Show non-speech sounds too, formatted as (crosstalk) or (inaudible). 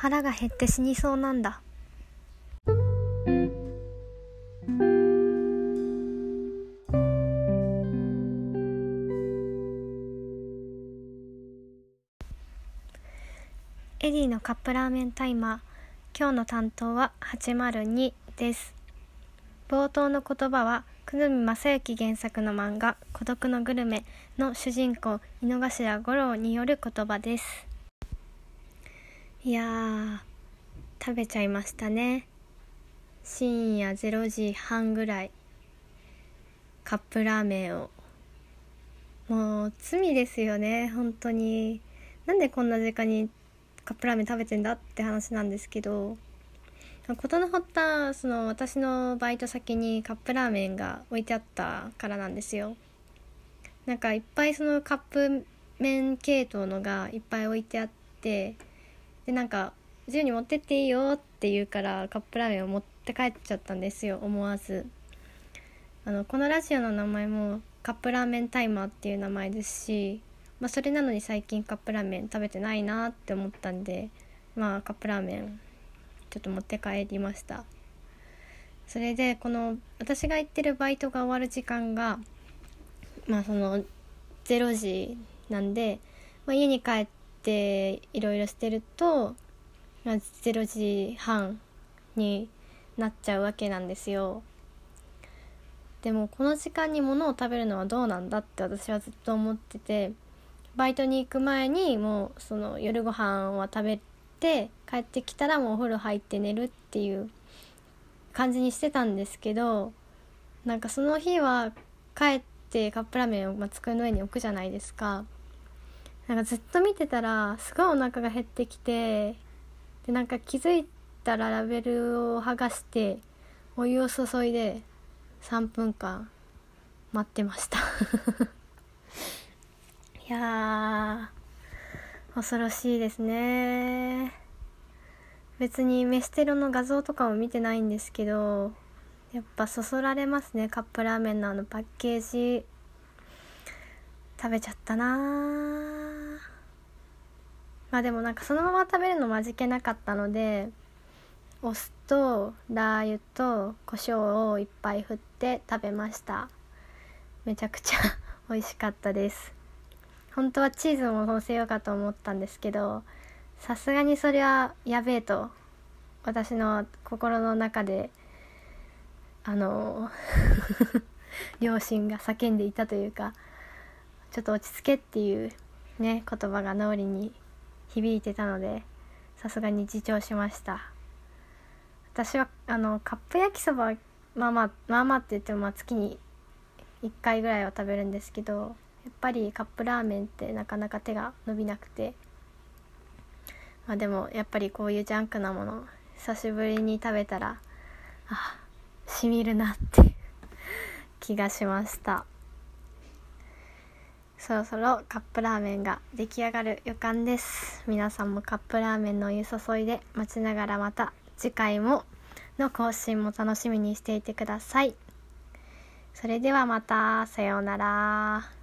腹が減って死にそうなんだ。エディのカップラーメンタイマー今日の担当は802です。冒頭の言葉は久住正幸原作の漫画「孤独のグルメ」の主人公井の頭五郎による言葉です。いや食べちゃいましたね。深夜0時半ぐらいカップラーメンを。もう罪ですよね本当に。なんでこんな時間にカップラーメン食べてんだって話なんですけど。事の発端その私のバイト先にカップラーメンが置いてあったからなんですよ。なんかいっぱいそのカップ麺系統のがいっぱい置いてあってでなんか自由に持ってっていいよって言うからカップラーメンを持って帰っちゃったんですよ思わず。あのこのラジオの名前もカップラーメンタイマーっていう名前ですし、まあ、それなのに最近カップラーメン食べてないなって思ったんでまあカップラーメンちょっと持って帰りました。それでこの私が行ってるバイトが終わる時間がまあその0時なんで、まあ、家に帰っていろいろしてると、まあ、0時半になっちゃうわけなんですよ。でもこの時間に物を食べるのはどうなんだって私はずっと思っててバイトに行く前にもうその夜ご飯は食べて帰ってきたらもうお風呂入って寝るっていう感じにしてたんですけどなんかその日は帰ってカップラーメンを、机の上に置くじゃないですか。なんかずっと見てたらすごいお腹が減ってきてでなんか気づいたらラベルを剥がしてお湯を注いで3分間待ってました。(laughs) いや恐ろしいですね。別に飯テロの画像とかも見てないんですけどやっぱそそられますね。カップラーメンのあのパッケージ。食べちゃったなあまあでもなんかそのまま食べるのも味気なかったのでお酢とラー油と胡椒をいっぱい振って食べました。めちゃくちゃ (laughs) 美味しかったです。本当はチーズも乗せようかと思ったんですけどさすがにそれはやべえと私の心の中であの (laughs) 両親が叫んでいたというかちょっと落ち着けっていうね言葉が脳裏に響いてたのでさすがに自重しました。私はあのカップ焼きそばまあまあまあまあって言ってもまあ月に1回ぐらいは食べるんですけどやっぱりカップラーメンってなかなか手が伸びなくて。まあでもやっぱりこういうジャンクなもの久しぶりに食べたらあしみるなって (laughs) 気がしました。そろそろカップラーメンが出来上がる予感です。皆さんもカップラーメンのお湯注いで待ちながらまた次回もの更新も楽しみにしていてください。それではまたさようなら。